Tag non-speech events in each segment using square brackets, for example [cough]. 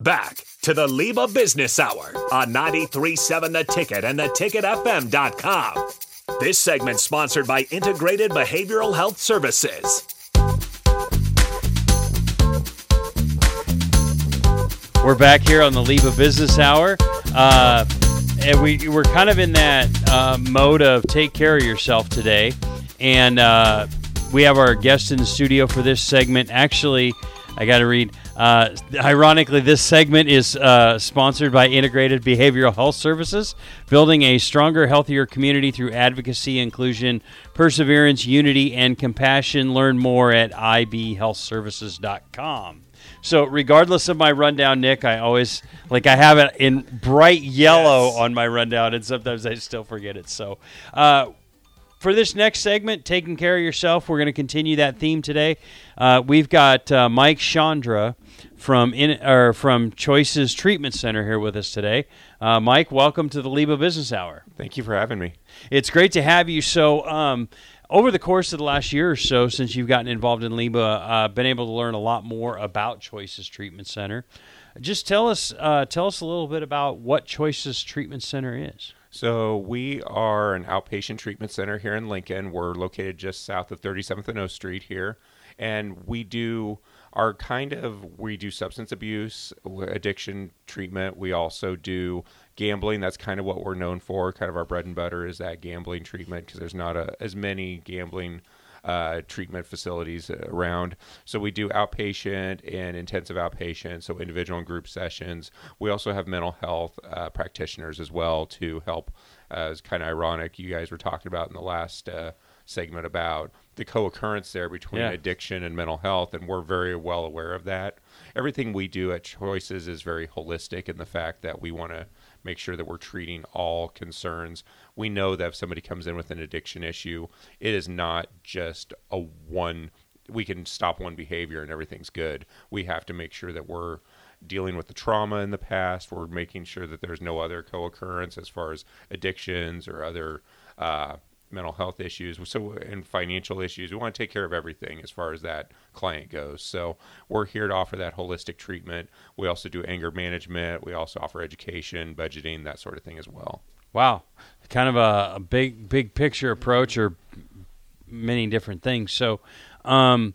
Back to the Leba Business Hour on 937 The Ticket and theticketfm.com. This segment sponsored by Integrated Behavioral Health Services. We're back here on the Leba Business Hour. Uh, and we, we're kind of in that uh, mode of take care of yourself today. And uh, we have our guest in the studio for this segment. Actually, I got to read. Uh, ironically, this segment is uh, sponsored by Integrated Behavioral Health Services, building a stronger, healthier community through advocacy, inclusion, perseverance, unity, and compassion. Learn more at ibhealthservices.com. So, regardless of my rundown, Nick, I always like I have it in bright yellow Yes. on my rundown, and sometimes I still forget it. So, uh, for this next segment, taking care of yourself, we're going to continue that theme today. Uh, we've got uh, Mike Sciandra from in or from Choices Treatment Center here with us today. Uh, Mike, welcome to the Leba Business Hour. Thank you for having me. It's great to have you. So, um, over the course of the last year or so, since you've gotten involved in Leba, uh, been able to learn a lot more about Choices Treatment Center. Just tell us, uh, tell us a little bit about what Choices Treatment Center is. So, we are an outpatient treatment center here in Lincoln. We're located just south of 37th and O Street here. And we do our kind of, we do substance abuse, addiction treatment. We also do gambling. That's kind of what we're known for. Kind of our bread and butter is that gambling treatment because there's not a, as many gambling uh, treatment facilities around. So we do outpatient and intensive outpatient, so individual and group sessions. We also have mental health uh, practitioners as well to help. Uh, it's kind of ironic. You guys were talking about in the last uh, segment about the co-occurrence there between Yeah. addiction and mental health, and we're very well aware of that. Everything we do at Choices is very holistic in the fact that we want to make sure that we're treating all concerns. We know that if somebody comes in with an addiction issue, it is not just a one we can stop one behavior and everything's good. We have to make sure that we're dealing with the trauma in the past. We're making sure that there's no other co-occurrence as far as addictions or other uh, mental health issues. So and financial issues. We want to take care of everything as far as that client goes. So we're here to offer that holistic treatment. We also do anger management. We also offer education, budgeting, that sort of thing as well. Wow, kind of a, a big big picture approach, or many different things. So, um,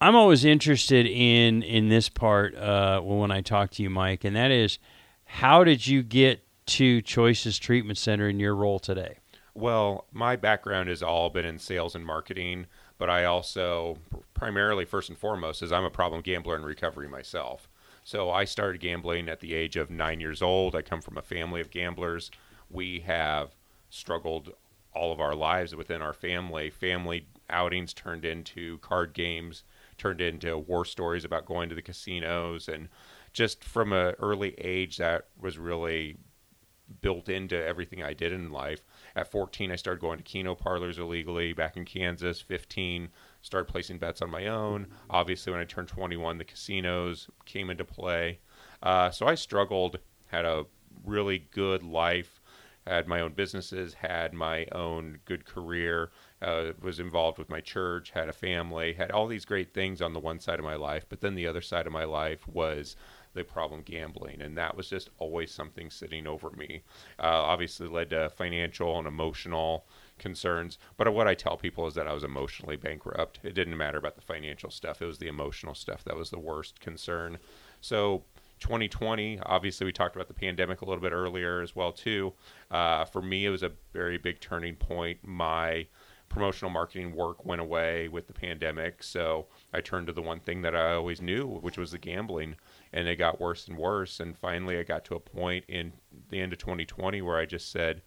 I'm always interested in in this part uh, when I talk to you, Mike, and that is, how did you get to Choices Treatment Center in your role today? Well, my background has all been in sales and marketing, but I also primarily, first and foremost, is I'm a problem gambler in recovery myself. So I started gambling at the age of nine years old. I come from a family of gamblers. We have struggled all of our lives within our family. Family outings turned into card games, turned into war stories about going to the casinos, and just from an early age, that was really built into everything I did in life. At 14, I started going to Keno parlors illegally back in Kansas. 15, started placing bets on my own. Obviously, when I turned 21, the casinos came into play. Uh, so I struggled, had a really good life, had my own businesses, had my own good career, uh, was involved with my church, had a family, had all these great things on the one side of my life. But then the other side of my life was the problem gambling, and that was just always something sitting over me. Uh, obviously, led to financial and emotional concerns. But what I tell people is that I was emotionally bankrupt. It didn't matter about the financial stuff; it was the emotional stuff that was the worst concern. So. 2020 obviously we talked about the pandemic a little bit earlier as well too uh, for me it was a very big turning point my promotional marketing work went away with the pandemic so i turned to the one thing that i always knew which was the gambling and it got worse and worse and finally i got to a point in the end of 2020 where i just said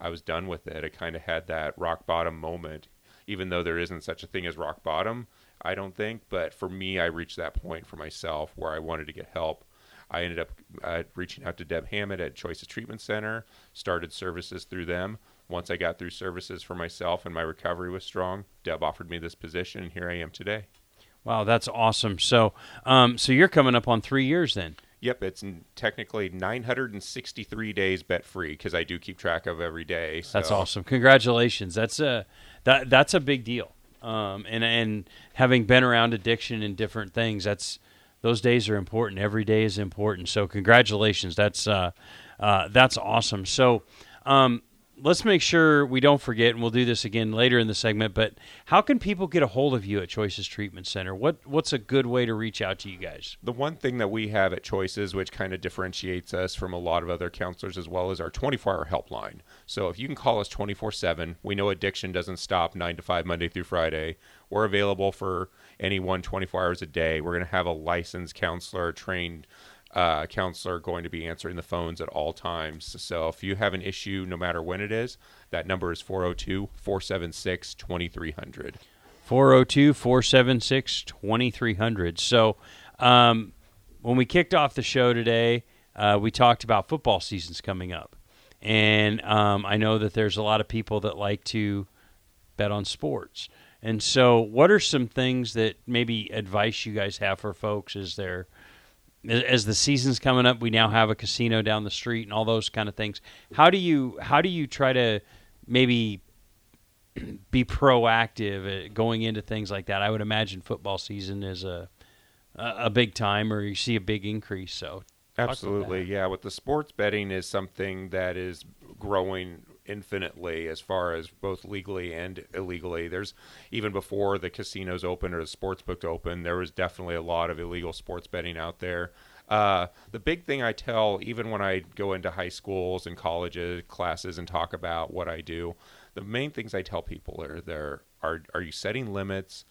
i was done with it. I kind of had that rock bottom moment. Even though there isn't such a thing as rock bottom i don't think but for me i reached that point for myself where i wanted to get help. I ended up uh, reaching out to Deb Hammett at Choices Treatment Center, started services through them. Once I got through services for myself and my recovery was strong, Deb offered me this position, and here I am today. Wow, that's awesome. So, um, so you're coming up on three years then. Yep, it's technically 963 days bet free because I do keep track of every day. So. That's awesome. Congratulations. That's a that that's a big deal. Um, and and having been around addiction and different things, that's those days are important. Every day is important. So congratulations. That's uh, uh, that's awesome. So um, let's make sure we don't forget, and we'll do this again later in the segment. But how can people get a hold of you at Choices Treatment Center? What what's a good way to reach out to you guys? The one thing that we have at Choices, which kind of differentiates us from a lot of other counselors as well, is our 24-hour helpline. So if you can call us 24/7, we know addiction doesn't stop 9 to 5 Monday through Friday. We're available for anyone 24 hours a day. We're going to have a licensed counselor trained uh, counselor going to be answering the phones at all times. So if you have an issue, no matter when it is, that number is 402 476 2300. 402 476 2300. So um, when we kicked off the show today, uh, we talked about football seasons coming up. And um, I know that there's a lot of people that like to bet on sports. And so, what are some things that maybe advice you guys have for folks? Is there as the season's coming up, we now have a casino down the street and all those kind of things. How do you how do you try to maybe [clears throat] be proactive uh, going into things like that? I would imagine football season is a a big time, or you see a big increase. So absolutely, yeah. With the sports betting is something that is growing infinitely as far as both legally and illegally. There's even before the casinos opened or the sports book opened, there was definitely a lot of illegal sports betting out there. Uh, the big thing I tell, even when I go into high schools and colleges classes and talk about what I do, the main things I tell people are there are are you setting limits?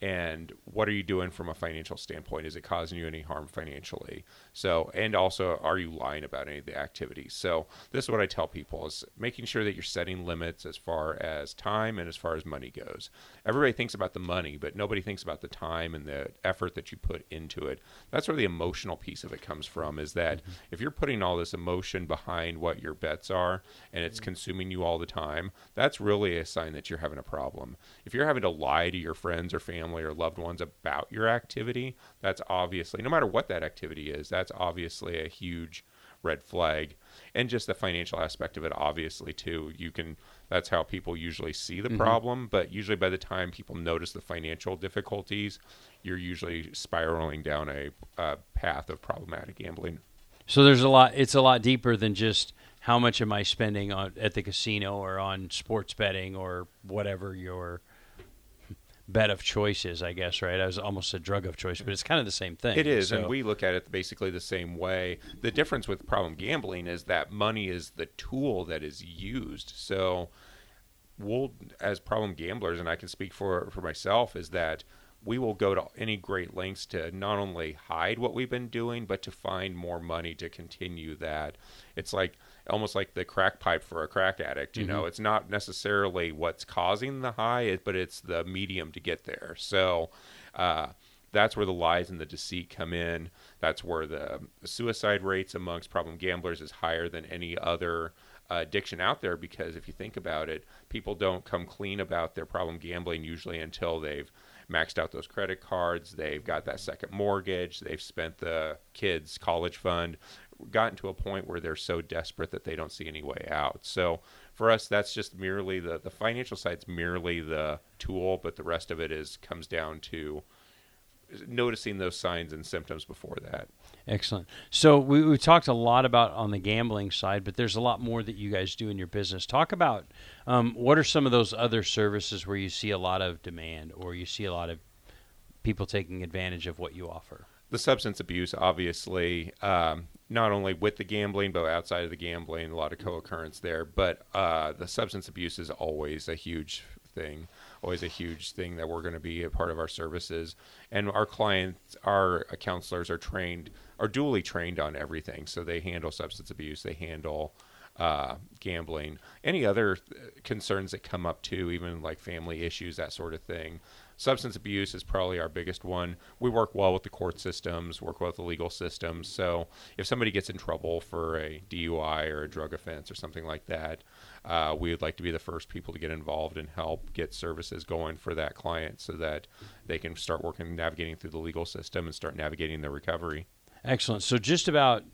And what are you doing from a financial standpoint? Is it causing you any harm financially? So and also are you lying about any of the activities? So this is what i tell people is making sure that you're setting limits as far as time and as far as money goes. Everybody thinks about the money but nobody thinks about the time and the effort that you put into it. That's where the emotional piece of it comes from is that mm-hmm. if you're putting all this emotion behind what your bets are and it's consuming you all the time that's really a sign that you're having a problem. If you're having to lie to your friends or family family or loved ones about your activity, that's obviously, no matter what that activity is, that's obviously a huge red flag. And just the financial aspect of it, obviously, too. You can, that's how people usually see the mm-hmm. problem. But usually by the time people notice the financial difficulties, you're usually spiraling down a, a path of problematic gambling. So there's a lot, it's a lot deeper than just how much am I spending on at the casino or on sports betting or whatever your bet of choices, I guess, right? I was almost a drug of choice, but it's kind of the same thing. It is, so. and we look at it basically the same way. The difference with problem gambling is that money is the tool that is used. So we'll as problem gamblers and I can speak for for myself is that we will go to any great lengths to not only hide what we've been doing but to find more money to continue that. It's like almost like the crack pipe for a crack addict. You mm-hmm. know, it's not necessarily what's causing the high, but it's the medium to get there. So uh, that's where the lies and the deceit come in. That's where the suicide rates amongst problem gamblers is higher than any other uh, addiction out there because if you think about it, people don't come clean about their problem gambling usually until they've maxed out those credit cards, they've got that second mortgage, they've spent the kids' college fund, gotten to a point where they're so desperate that they don't see any way out. So for us, that's just merely the the financial side's merely the tool, but the rest of it is comes down to noticing those signs and symptoms before that. Excellent. So we, we talked a lot about on the gambling side, but there's a lot more that you guys do in your business. Talk about um, what are some of those other services where you see a lot of demand or you see a lot of people taking advantage of what you offer the substance abuse, obviously, um, not only with the gambling, but outside of the gambling, a lot of co-occurrence there. But uh, the substance abuse is always a huge thing, always a huge thing that we're going to be a part of our services. And our clients, our counselors are trained, are duly trained on everything. So they handle substance abuse, they handle uh, gambling, any other concerns that come up too, even like family issues, that sort of thing. Substance abuse is probably our biggest one. We work well with the court systems, work well with the legal systems. So if somebody gets in trouble for a DUI or a drug offense or something like that, uh, we would like to be the first people to get involved and help get services going for that client so that they can start working, navigating through the legal system and start navigating their recovery. Excellent. So just about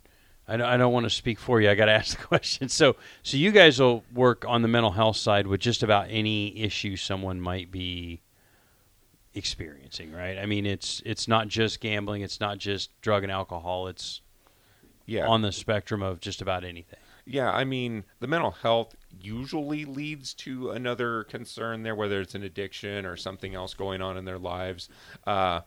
I don't, I don't want to speak for you. I got to [laughs] ask the question. So, so you guys will work on the mental health side with just about any issue someone might be experiencing, right? I mean, it's it's not just gambling, it's not just drug and alcohol, it's Yeah. on the spectrum of just about anything. Yeah, I mean, the mental health usually leads to another concern there, whether it's an addiction or something else going on in their lives. Uh,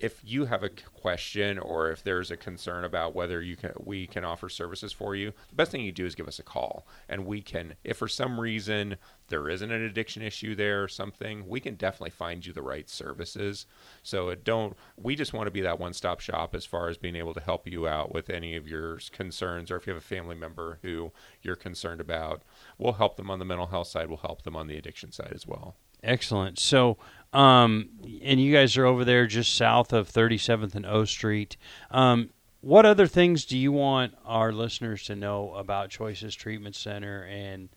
if you have a question or if there's a concern about whether you can we can offer services for you, the best thing you do is give us a call, and we can. If for some reason there isn't an addiction issue there or something, we can definitely find you the right services. So it don't. We just want to be that one-stop shop as far as being able to help you out with any of your concerns, or if you have a family member who you're concerned about, we'll help them on the mental health side. We'll help them on the addiction side as well. Excellent. So, um, and you guys are over there just south of 37th and O Street. Um, what other things do you want our listeners to know about Choices Treatment Center and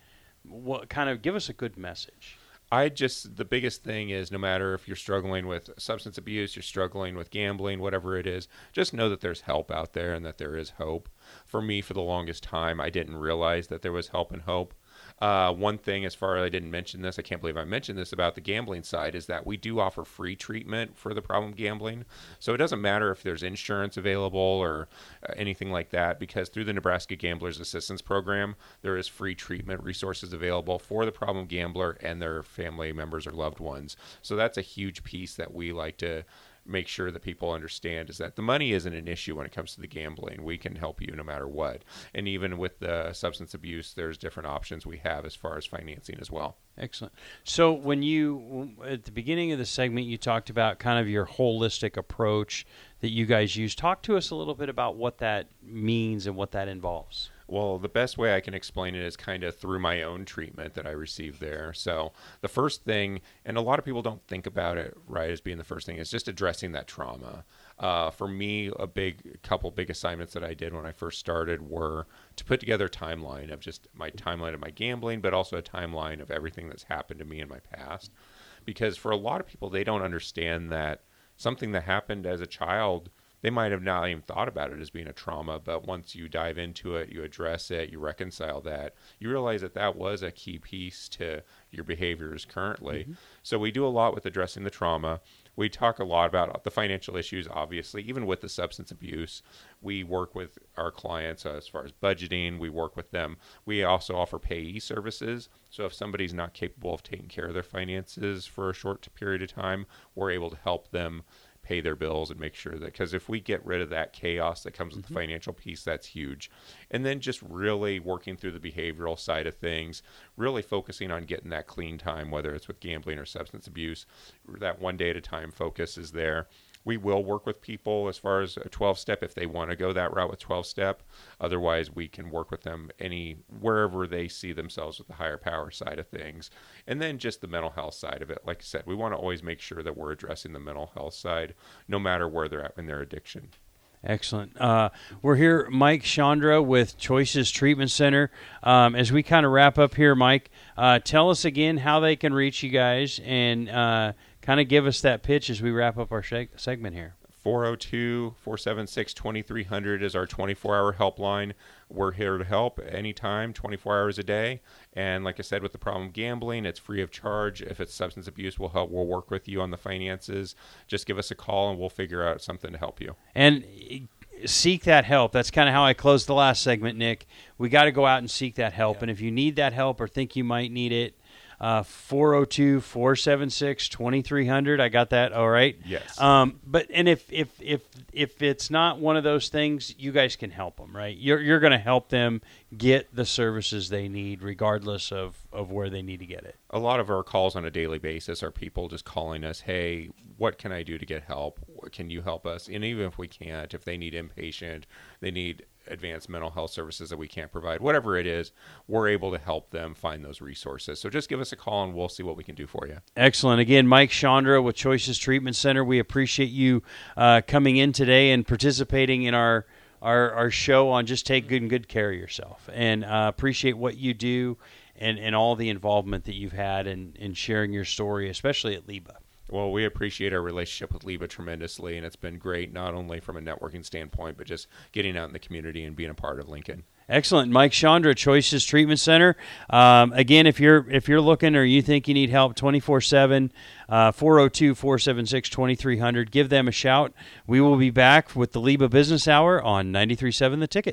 what kind of give us a good message? I just the biggest thing is no matter if you're struggling with substance abuse, you're struggling with gambling, whatever it is, just know that there's help out there and that there is hope. For me, for the longest time, I didn't realize that there was help and hope. Uh, one thing, as far as I didn't mention this, I can't believe I mentioned this about the gambling side, is that we do offer free treatment for the problem gambling. So it doesn't matter if there's insurance available or uh, anything like that, because through the Nebraska Gamblers Assistance Program, there is free treatment resources available for the problem gambler and their family members or loved ones. So that's a huge piece that we like to make sure that people understand is that the money isn't an issue when it comes to the gambling. We can help you no matter what. And even with the substance abuse, there's different options we have as far as financing as well. Excellent. So, when you at the beginning of the segment, you talked about kind of your holistic approach that you guys use. Talk to us a little bit about what that means and what that involves. Well, the best way I can explain it is kind of through my own treatment that I received there. So, the first thing, and a lot of people don't think about it right as being the first thing, is just addressing that trauma. Uh, for me, a big couple big assignments that I did when I first started were to put together a timeline of just my timeline of my gambling, but also a timeline of everything that's happened to me in my past. Because for a lot of people, they don't understand that something that happened as a child they might have not even thought about it as being a trauma, but once you dive into it, you address it, you reconcile that, you realize that that was a key piece to your behaviors currently. Mm-hmm. So we do a lot with addressing the trauma. We talk a lot about the financial issues, obviously, even with the substance abuse. We work with our clients as far as budgeting, we work with them. We also offer payee services. So if somebody's not capable of taking care of their finances for a short period of time, we're able to help them pay their bills and make sure that because if we get rid of that chaos that comes with mm-hmm. the financial piece that's huge and then just really working through the behavioral side of things really focusing on getting that clean time whether it's with gambling or substance abuse that one day at a time focus is there we will work with people as far as a 12 step if they want to go that route with 12 step. Otherwise, we can work with them any wherever they see themselves with the higher power side of things. And then just the mental health side of it. Like I said, we want to always make sure that we're addressing the mental health side no matter where they're at in their addiction. Excellent. Uh, we're here, Mike Sciandra with Choices Treatment Center. Um, as we kind of wrap up here, Mike, uh, tell us again how they can reach you guys and uh, kind of give us that pitch as we wrap up our segment here. 402 476 2300 is our 24 hour helpline. We're here to help anytime, 24 hours a day. And like I said, with the problem gambling, it's free of charge. If it's substance abuse, we'll help. We'll work with you on the finances. Just give us a call and we'll figure out something to help you. And eh, seek that help. That's kind of how I closed the last segment, Nick. We got to go out and seek that help. Yeah. And if you need that help or think you might need it, 402 476 2300. I got that all right. Yes. Um, but and if if if if it's not one of those things, you guys can help them, right? You're you're going to help them get the services they need, regardless of of where they need to get it. A lot of our calls on a daily basis are people just calling us, "Hey, what can I do to get help? Can you help us?" And even if we can't, if they need inpatient, they need advanced mental health services that we can't provide, whatever it is, we're able to help them find those resources. So just give us a call and we'll see what we can do for you. Excellent. Again, Mike Sciandra with Choices Treatment Center. We appreciate you uh, coming in today and participating in our. Our, our show on just take good and good care of yourself and uh, appreciate what you do and, and all the involvement that you've had in, in sharing your story, especially at LEBA. Well, we appreciate our relationship with Leba tremendously, and it's been great not only from a networking standpoint, but just getting out in the community and being a part of Lincoln. Excellent, Mike Sciandra, Choices Treatment Center. Um, again, if you're if you're looking or you think you need help, 24 7, uh, 402 476 2300, give them a shout. We will be back with the Leba Business Hour on 93.7 The Ticket.